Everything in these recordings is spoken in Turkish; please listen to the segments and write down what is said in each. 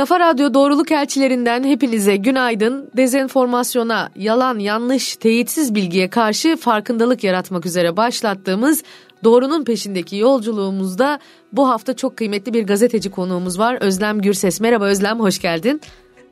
Kafa Radyo Doğruluk Elçilerinden hepinize günaydın. Dezenformasyona, yalan, yanlış, teyitsiz bilgiye karşı farkındalık yaratmak üzere başlattığımız Doğrunun peşindeki yolculuğumuzda bu hafta çok kıymetli bir gazeteci konuğumuz var. Özlem Gürses. Merhaba Özlem, hoş geldin.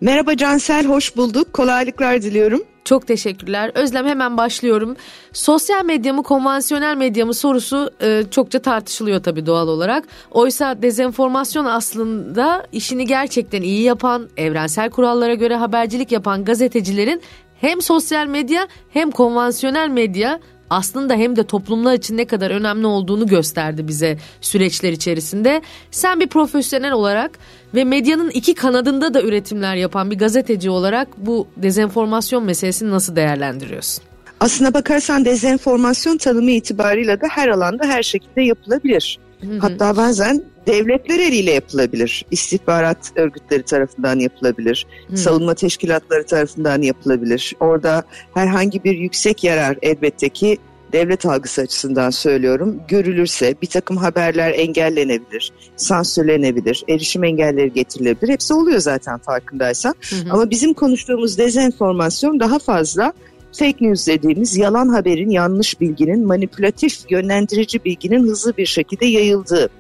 Merhaba Cansel, hoş bulduk. Kolaylıklar diliyorum. Çok teşekkürler. Özlem hemen başlıyorum. Sosyal medya mı konvansiyonel medya mı sorusu e, çokça tartışılıyor tabii doğal olarak. Oysa dezenformasyon aslında işini gerçekten iyi yapan, evrensel kurallara göre habercilik yapan gazetecilerin hem sosyal medya hem konvansiyonel medya aslında hem de toplumlar için ne kadar önemli olduğunu gösterdi bize süreçler içerisinde. Sen bir profesyonel olarak ve medyanın iki kanadında da üretimler yapan bir gazeteci olarak bu dezenformasyon meselesini nasıl değerlendiriyorsun? Aslına bakarsan dezenformasyon tanımı itibarıyla da her alanda her şekilde yapılabilir. Hatta bazen devletler eliyle yapılabilir. İstihbarat örgütleri tarafından yapılabilir. Hı. Savunma teşkilatları tarafından yapılabilir. Orada herhangi bir yüksek yarar elbette ki devlet algısı açısından söylüyorum. Görülürse bir takım haberler engellenebilir, sansürlenebilir, erişim engelleri getirilebilir. Hepsi oluyor zaten farkındaysan. Hı hı. Ama bizim konuştuğumuz dezenformasyon daha fazla fake news dediğimiz yalan haberin, yanlış bilginin, manipülatif, yönlendirici bilginin hızlı bir şekilde yayıldığı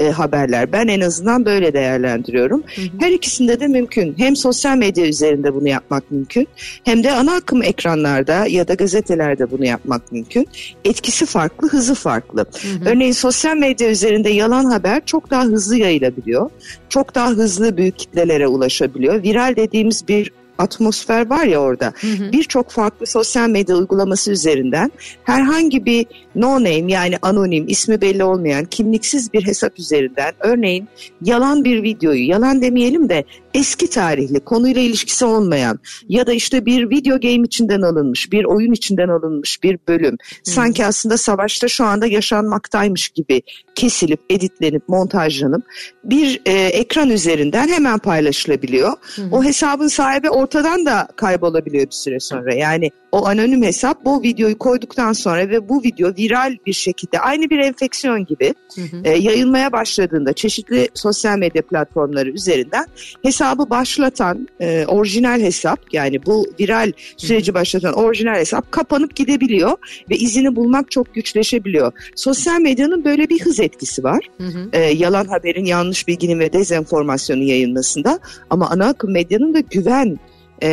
e, haberler. Ben en azından böyle değerlendiriyorum. Hı hı. Her ikisinde de mümkün. Hem sosyal medya üzerinde bunu yapmak mümkün hem de ana akım ekranlarda ya da gazetelerde bunu yapmak mümkün. Etkisi farklı, hızı farklı. Hı hı. Örneğin sosyal medya üzerinde yalan haber çok daha hızlı yayılabiliyor. Çok daha hızlı büyük kitlelere ulaşabiliyor. Viral dediğimiz bir atmosfer var ya orada. Birçok farklı sosyal medya uygulaması üzerinden herhangi bir no name yani anonim ismi belli olmayan kimliksiz bir hesap üzerinden örneğin yalan bir videoyu yalan demeyelim de eski tarihli konuyla ilişkisi olmayan ya da işte bir video game içinden alınmış bir oyun içinden alınmış bir bölüm sanki aslında savaşta şu anda yaşanmaktaymış gibi kesilip editlenip montajlanıp bir e, ekran üzerinden hemen paylaşılabiliyor. O hesabın sahibi ortadan da kaybolabiliyor bir süre sonra yani o anonim hesap bu videoyu koyduktan sonra ve bu video viral bir şekilde aynı bir enfeksiyon gibi hı hı. E, yayılmaya başladığında çeşitli sosyal medya platformları üzerinden hesabı başlatan e, orijinal hesap yani bu viral süreci başlatan orijinal hesap kapanıp gidebiliyor ve izini bulmak çok güçleşebiliyor. Sosyal medyanın böyle bir hız etkisi var. Hı hı. E, yalan haberin, yanlış bilginin ve dezenformasyonun yayılmasında ama ana akım medyanın da güven e,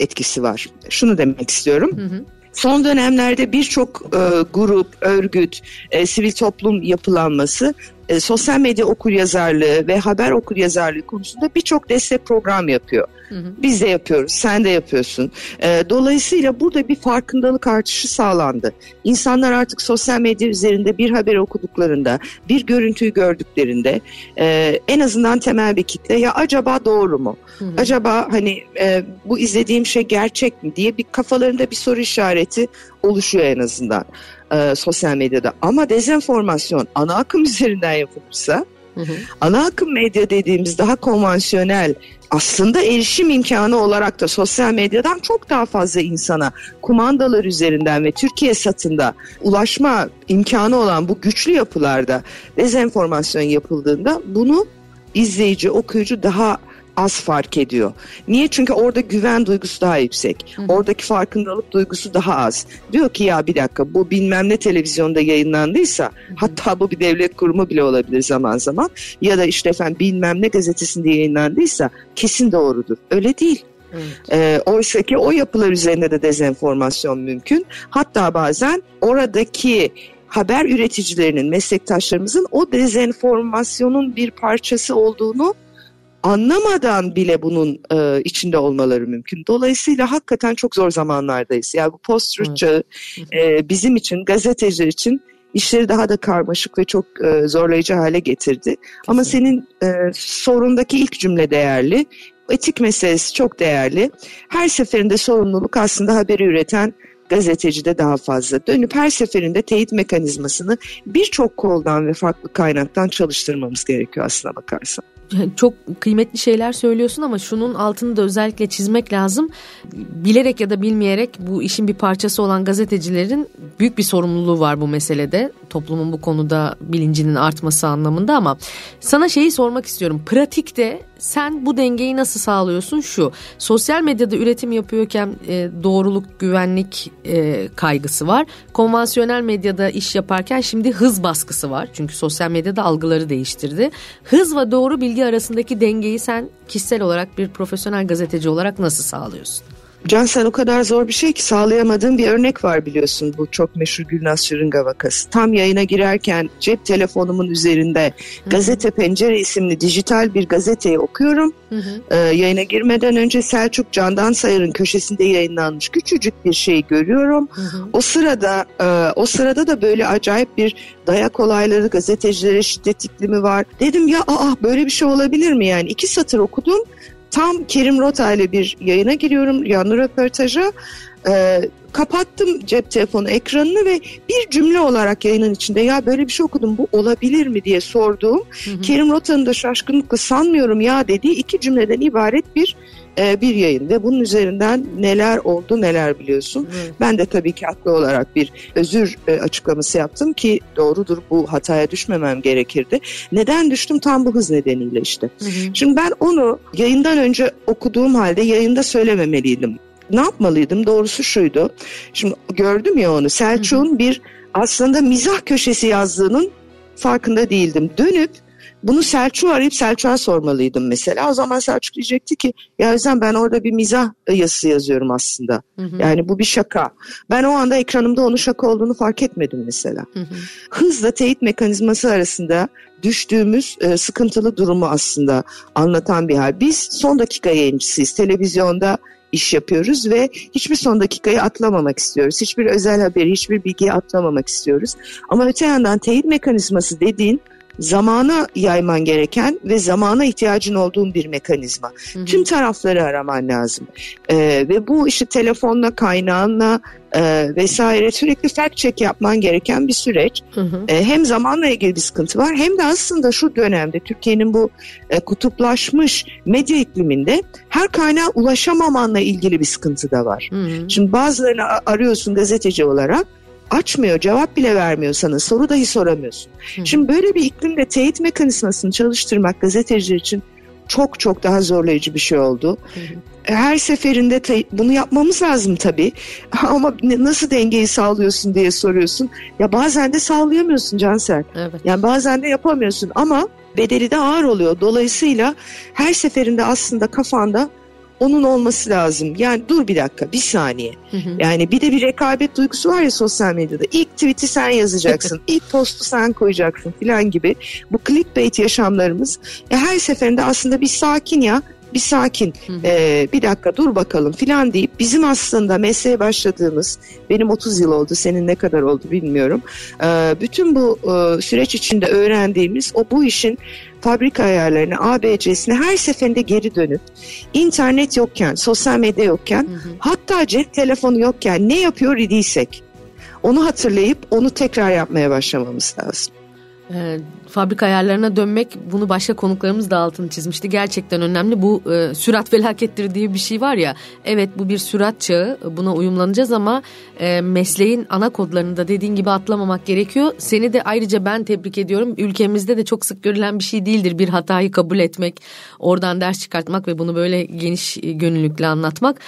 etkisi var. Şunu demek istiyorum. Hı hı. Son dönemlerde birçok e, grup, örgüt, e, sivil toplum yapılanması e, sosyal medya okuryazarlığı ve haber okuryazarlığı konusunda birçok destek program yapıyor. Hı hı. Biz de yapıyoruz, sen de yapıyorsun. E, dolayısıyla burada bir farkındalık artışı sağlandı. İnsanlar artık sosyal medya üzerinde bir haber okuduklarında, bir görüntüyü gördüklerinde e, en azından temel bir kitle ya acaba doğru mu? Hı hı. Acaba hani e, bu izlediğim şey gerçek mi diye bir kafalarında bir soru işareti oluşuyor en azından e, sosyal medyada. Ama dezenformasyon ana akım üzerinden yapılırsa Hı hı. Ana akım medya dediğimiz daha konvansiyonel aslında erişim imkanı olarak da sosyal medyadan çok daha fazla insana kumandalar üzerinden ve Türkiye satında ulaşma imkanı olan bu güçlü yapılarda dezenformasyon yapıldığında bunu izleyici, okuyucu daha az fark ediyor. Niye? Çünkü orada güven duygusu daha yüksek. Hı. Oradaki farkındalık duygusu daha az. Diyor ki ya bir dakika bu bilmem ne televizyonda yayınlandıysa Hı. hatta bu bir devlet kurumu bile olabilir zaman zaman ya da işte efendim bilmem ne gazetesinde yayınlandıysa kesin doğrudur. Öyle değil. Evet. E, Oysa ki o yapılar üzerinde de dezenformasyon mümkün. Hatta bazen oradaki haber üreticilerinin, meslektaşlarımızın o dezenformasyonun bir parçası olduğunu anlamadan bile bunun e, içinde olmaları mümkün. Dolayısıyla hakikaten çok zor zamanlardayız. Yani bu post-truth çağı e, bizim için, gazeteciler için işleri daha da karmaşık ve çok e, zorlayıcı hale getirdi. Ama senin e, sorundaki ilk cümle değerli. Etik meselesi çok değerli. Her seferinde sorumluluk aslında haberi üreten gazetecide daha fazla. Dönüp her seferinde teyit mekanizmasını birçok koldan ve farklı kaynaktan çalıştırmamız gerekiyor aslına bakarsan çok kıymetli şeyler söylüyorsun ama şunun altını da özellikle çizmek lazım. Bilerek ya da bilmeyerek bu işin bir parçası olan gazetecilerin büyük bir sorumluluğu var bu meselede. Toplumun bu konuda bilincinin artması anlamında ama sana şeyi sormak istiyorum. Pratikte sen bu dengeyi nasıl sağlıyorsun? Şu sosyal medyada üretim yapıyorken e, doğruluk, güvenlik e, kaygısı var. Konvansiyonel medyada iş yaparken şimdi hız baskısı var. Çünkü sosyal medyada algıları değiştirdi. Hız ve doğru bilgi arasındaki dengeyi sen kişisel olarak bir profesyonel gazeteci olarak nasıl sağlıyorsun? Can sen o kadar zor bir şey ki sağlayamadığın bir örnek var biliyorsun bu çok meşhur Gülnaz Şırınga vakası. Tam yayına girerken cep telefonumun üzerinde Hı-hı. Gazete Pencere isimli dijital bir gazeteyi okuyorum. Ee, yayına girmeden önce Selçuk Candan Sayar'ın köşesinde yayınlanmış küçücük bir şey görüyorum. Hı-hı. O sırada e, o sırada da böyle acayip bir dayak olayları gazetecilere şiddet iklimi var. Dedim ya aa böyle bir şey olabilir mi yani? iki satır okudum tam Kerim Rota ile bir yayına giriyorum. Yanlı röportaja. E, kapattım cep telefonu ekranını ve bir cümle olarak yayının içinde ya böyle bir şey okudum bu olabilir mi diye sorduğum hı hı. Kerim Rota'nın da şaşkınlıkla sanmıyorum ya dediği iki cümleden ibaret bir e, bir yayın ve bunun üzerinden neler oldu neler biliyorsun. Hı. Ben de tabii ki haklı olarak bir özür e, açıklaması yaptım ki doğrudur bu hataya düşmemem gerekirdi. Neden düştüm tam bu hız nedeniyle işte. Hı hı. Şimdi ben onu yayından önce okuduğum halde yayında söylememeliydim. Ne yapmalıydım? Doğrusu şuydu. Şimdi gördüm ya onu. Selçuk'un bir aslında mizah köşesi yazdığının farkında değildim. Dönüp bunu Selçuk arayıp Selçuk'a sormalıydım mesela. O zaman Selçuk diyecekti ki ya Özlem ben orada bir mizah yazısı yazıyorum aslında. Hı hı. Yani bu bir şaka. Ben o anda ekranımda onun şaka olduğunu fark etmedim mesela. Hı hı. Hızla teyit mekanizması arasında düştüğümüz e, sıkıntılı durumu aslında anlatan bir hal. Biz son dakika yayıncısıyız. Televizyonda iş yapıyoruz ve hiçbir son dakikayı atlamamak istiyoruz. Hiçbir özel haberi, hiçbir bilgiyi atlamamak istiyoruz. Ama öte yandan teyit mekanizması dediğin zamana yayman gereken ve zamana ihtiyacın olduğun bir mekanizma. Hı hı. Tüm tarafları araman lazım. Ee, ve bu işte telefonla, kaynağınla e, vesaire sürekli fact check yapman gereken bir süreç. Hı hı. E, hem zamanla ilgili bir sıkıntı var hem de aslında şu dönemde Türkiye'nin bu e, kutuplaşmış medya ikliminde her kaynağa ulaşamamanla ilgili bir sıkıntı da var. Hı hı. Şimdi bazılarını arıyorsun gazeteci olarak açmıyor, cevap bile vermiyor sana, soru dahi soramıyorsun. Hı. Şimdi böyle bir iklimde teyit mekanizmasını çalıştırmak gazeteciler için çok çok daha zorlayıcı bir şey oldu. Hı hı. Her seferinde te- bunu yapmamız lazım tabii. Ama nasıl dengeyi sağlıyorsun diye soruyorsun. Ya bazen de sağlayamıyorsun Cansel. Evet. Yani bazen de yapamıyorsun ama bedeli de ağır oluyor. Dolayısıyla her seferinde aslında kafanda onun olması lazım. Yani dur bir dakika bir saniye. Hı hı. Yani bir de bir rekabet duygusu var ya sosyal medyada. İlk tweet'i sen yazacaksın. ilk postu sen koyacaksın filan gibi. Bu clickbait yaşamlarımız ya her seferinde aslında bir sakin ya bir sakin e, bir dakika dur bakalım filan deyip bizim aslında mesleğe başladığımız benim 30 yıl oldu senin ne kadar oldu bilmiyorum. E, bütün bu e, süreç içinde öğrendiğimiz o bu işin fabrika ayarlarını, ABC'sine her seferinde geri dönüp internet yokken, sosyal medya yokken, hı hı. hatta cep telefonu yokken ne yapıyor idiysek onu hatırlayıp onu tekrar yapmaya başlamamız lazım e, fabrika ayarlarına dönmek bunu başka konuklarımız da altını çizmişti. Gerçekten önemli. Bu e, sürat felakettir diye bir şey var ya. Evet bu bir sürat çağı. Buna uyumlanacağız ama e, mesleğin ana kodlarını da dediğin gibi atlamamak gerekiyor. Seni de ayrıca ben tebrik ediyorum. Ülkemizde de çok sık görülen bir şey değildir bir hatayı kabul etmek, oradan ders çıkartmak ve bunu böyle geniş gönüllülükle anlatmak.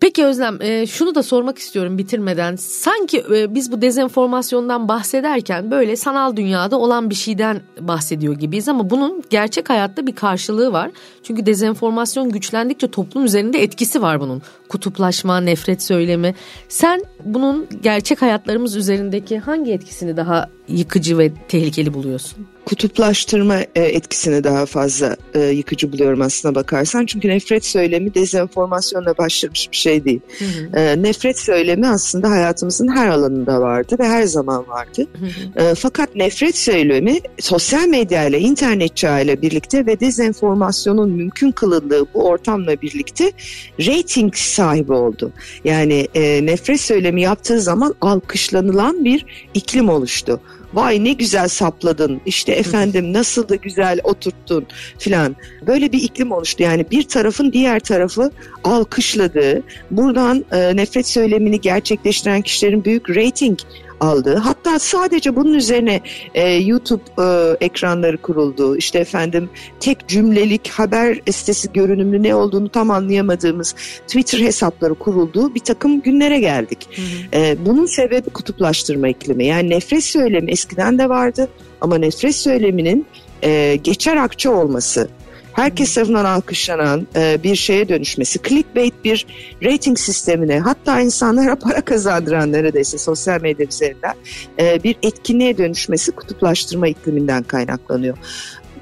Peki Özlem e, şunu da sormak istiyorum bitirmeden. Sanki e, biz bu dezenformasyondan bahsederken böyle sanal dünyada olan bir şeyden bahsediyor gibiyiz ama bunun gerçek hayatta bir karşılığı var. Çünkü dezenformasyon güçlendikçe toplum üzerinde etkisi var bunun. Kutuplaşma, nefret söylemi. Sen bunun gerçek hayatlarımız üzerindeki hangi etkisini daha yıkıcı ve tehlikeli buluyorsun? Kutuplaştırma e, etkisini daha fazla e, yıkıcı buluyorum aslına bakarsan. Çünkü nefret söylemi dezenformasyonla başlamış bir şey değil. Hı hı. E, nefret söylemi aslında hayatımızın her alanında vardı ve her zaman vardı. Hı hı. Fakat nefret söylemi sosyal medya ile internet çağıyla birlikte ve dezenformasyonun mümkün kılındığı bu ortamla birlikte rating sahibi oldu. Yani nefret söylemi yaptığı zaman alkışlanılan bir iklim oluştu vay ne güzel sapladın. İşte efendim nasıl da güzel oturttun filan. Böyle bir iklim oluştu. Yani bir tarafın diğer tarafı alkışladığı buradan e, nefret söylemini gerçekleştiren kişilerin büyük rating aldığı hatta sadece bunun üzerine e, YouTube e, ekranları kuruldu. İşte efendim tek cümlelik haber sitesi görünümlü ne olduğunu tam anlayamadığımız Twitter hesapları kurulduğu bir takım günlere geldik. Hı hı. E, bunun sebebi kutuplaştırma iklimi. Yani nefret söylemi eskiden de vardı ama nefret söyleminin e, geçer akçe olması herkes tarafından alkışlanan e, bir şeye dönüşmesi, clickbait bir rating sistemine hatta insanlara para kazandıran neredeyse sosyal medya üzerinden e, bir etkinliğe dönüşmesi kutuplaştırma ikliminden kaynaklanıyor.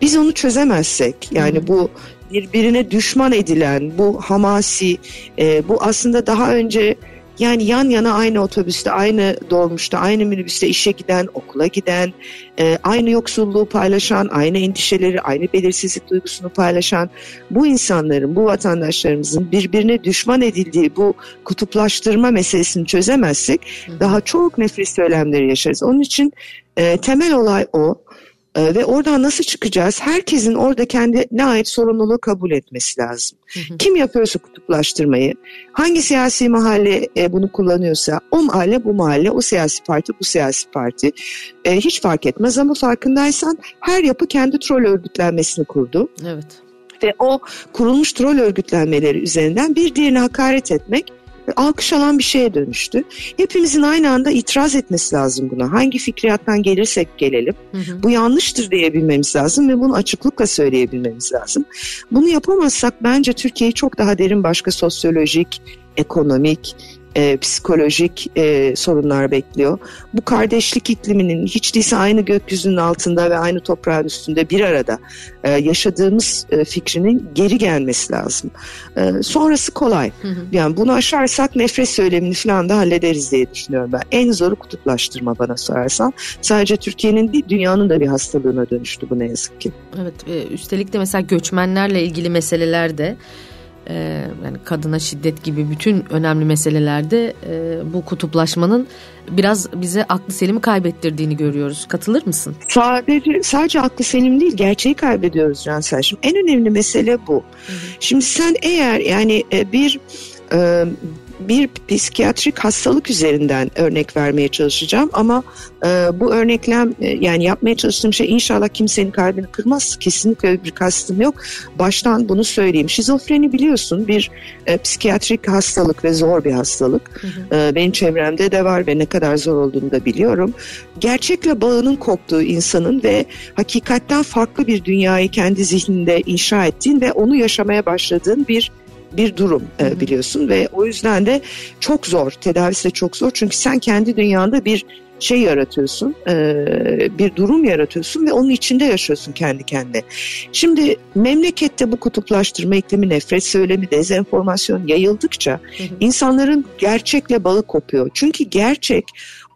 Biz onu çözemezsek yani bu birbirine düşman edilen bu hamasi, e, bu aslında daha önce yani yan yana aynı otobüste, aynı dolmuşta, aynı minibüste işe giden, okula giden, e, aynı yoksulluğu paylaşan, aynı endişeleri, aynı belirsizlik duygusunu paylaşan bu insanların, bu vatandaşlarımızın birbirine düşman edildiği bu kutuplaştırma meselesini çözemezsek daha çok nefret söylemleri yaşarız. Onun için e, temel olay o. Ee, ve oradan nasıl çıkacağız? Herkesin orada kendine ait sorumluluğu kabul etmesi lazım. Hı hı. Kim yapıyorsa kutuplaştırmayı, hangi siyasi mahalle e, bunu kullanıyorsa o mahalle bu mahalle, o siyasi parti bu siyasi parti e, hiç fark etmez ama farkındaysan her yapı kendi troll örgütlenmesini kurdu. Evet. Ve o kurulmuş troll örgütlenmeleri üzerinden bir diğerine hakaret etmek alkış alan bir şeye dönüştü. Hepimizin aynı anda itiraz etmesi lazım buna. Hangi fikriyattan gelirsek gelelim. Hı hı. Bu yanlıştır diyebilmemiz lazım ve bunu açıklıkla söyleyebilmemiz lazım. Bunu yapamazsak bence Türkiye'yi çok daha derin başka sosyolojik, ekonomik, e, psikolojik e, sorunlar bekliyor. Bu kardeşlik ikliminin hiç değilse aynı gökyüzünün altında ve aynı toprağın üstünde bir arada e, yaşadığımız e, fikrinin geri gelmesi lazım. E, sonrası kolay. Hı hı. Yani bunu aşarsak nefret söylemini falan da hallederiz diye düşünüyorum ben. En zoru kutuplaştırma bana sorarsan. Sadece Türkiye'nin değil dünyanın da bir hastalığına dönüştü bu ne yazık ki. Evet üstelik de mesela göçmenlerle ilgili meseleler de e, yani kadına şiddet gibi bütün önemli meselelerde e, bu kutuplaşmanın biraz bize aklı selimi kaybettirdiğini görüyoruz. Katılır mısın? Sadece sadece aklı selim değil, gerçeği kaybediyoruz Cansel'cim. En önemli mesele bu. Hı hı. Şimdi sen eğer yani e, bir e, bir psikiyatrik hastalık üzerinden örnek vermeye çalışacağım ama e, bu örneklem e, yani yapmaya çalıştığım şey inşallah kimsenin kalbini kırmaz. Kesinlikle bir kastım yok. Baştan bunu söyleyeyim. Şizofreni biliyorsun bir e, psikiyatrik hastalık ve zor bir hastalık. Hı hı. E, benim çevremde de var ve ne kadar zor olduğunu da biliyorum. Gerçekle bağının koptuğu insanın ve hakikatten farklı bir dünyayı kendi zihninde inşa ettiğin ve onu yaşamaya başladığın bir bir durum e, biliyorsun ve o yüzden de çok zor tedavisi de çok zor. Çünkü sen kendi dünyanda bir şey yaratıyorsun, e, bir durum yaratıyorsun ve onun içinde yaşıyorsun kendi kendine. Şimdi memlekette bu kutuplaştırma iklimi, nefret söylemi, dezenformasyon yayıldıkça hı hı. insanların gerçekle bağı kopuyor. Çünkü gerçek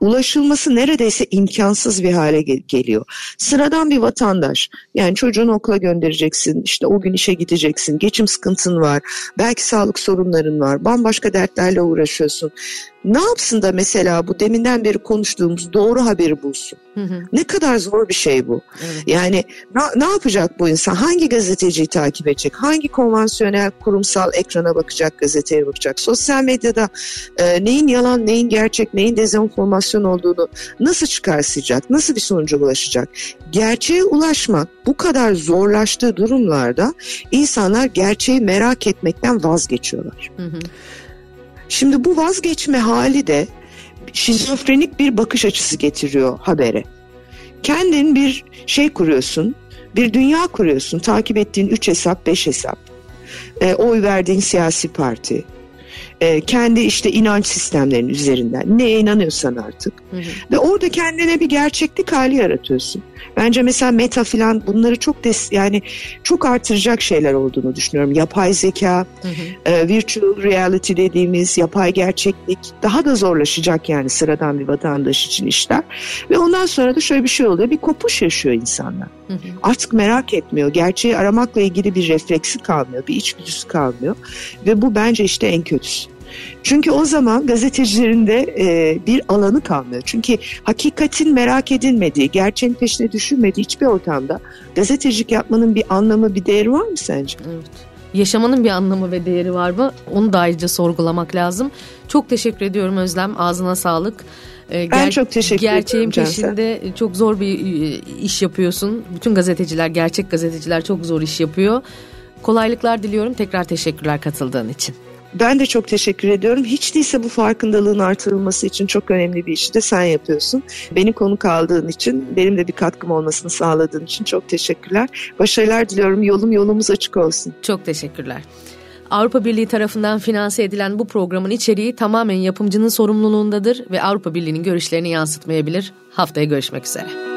ulaşılması neredeyse imkansız bir hale gel- geliyor. Sıradan bir vatandaş yani çocuğunu okula göndereceksin işte o gün işe gideceksin geçim sıkıntın var belki sağlık sorunların var bambaşka dertlerle uğraşıyorsun. Ne yapsın da mesela bu deminden beri konuştuğumuz doğru haberi bulsun? Hı hı. Ne kadar zor bir şey bu. Evet. Yani na, ne yapacak bu insan? Hangi gazeteciyi takip edecek? Hangi konvansiyonel kurumsal ekrana bakacak, gazeteye bakacak? Sosyal medyada e, neyin yalan, neyin gerçek, neyin dezenformasyon olduğunu nasıl çıkarsayacak? Nasıl bir sonuca ulaşacak? Gerçeğe ulaşmak bu kadar zorlaştığı durumlarda insanlar gerçeği merak etmekten vazgeçiyorlar. Hı hı. Şimdi bu vazgeçme hali de şizofrenik bir bakış açısı getiriyor habere. Kendin bir şey kuruyorsun, bir dünya kuruyorsun. Takip ettiğin üç hesap, beş hesap. E, oy verdiğin siyasi parti. E, kendi işte inanç sistemlerinin üzerinden. Neye inanıyorsan artık. Hı hı. Ve orada kendine bir gerçeklik hali yaratıyorsun. Bence mesela meta filan bunları çok des yani çok artıracak şeyler olduğunu düşünüyorum. Yapay zeka, hı hı. E, virtual reality dediğimiz yapay gerçeklik daha da zorlaşacak yani sıradan bir vatandaş için işler. Ve ondan sonra da şöyle bir şey oluyor. Bir kopuş yaşıyor insanlar. Hı hı. Artık merak etmiyor. Gerçeği aramakla ilgili bir refleksi kalmıyor. Bir içgüdüsü kalmıyor. Ve bu bence işte en kötüsü. Çünkü o zaman gazetecilerin de e, bir alanı kalmıyor. Çünkü hakikatin merak edilmediği, gerçeğin peşine düşünmediği hiçbir ortamda gazetecilik yapmanın bir anlamı, bir değeri var mı sence? Evet. Yaşamanın bir anlamı ve değeri var mı? Onu da ayrıca sorgulamak lazım. Çok teşekkür ediyorum Özlem. Ağzına sağlık. Ger- ben çok teşekkür ederim. Gerçeğin peşinde çok zor bir iş yapıyorsun. Bütün gazeteciler, gerçek gazeteciler çok zor iş yapıyor. Kolaylıklar diliyorum. Tekrar teşekkürler katıldığın için. Ben de çok teşekkür ediyorum. Hiç değilse bu farkındalığın artırılması için çok önemli bir işi de sen yapıyorsun. Beni konuk aldığın için, benim de bir katkım olmasını sağladığın için çok teşekkürler. Başarılar diliyorum. Yolum yolumuz açık olsun. Çok teşekkürler. Avrupa Birliği tarafından finanse edilen bu programın içeriği tamamen yapımcının sorumluluğundadır ve Avrupa Birliği'nin görüşlerini yansıtmayabilir. Haftaya görüşmek üzere.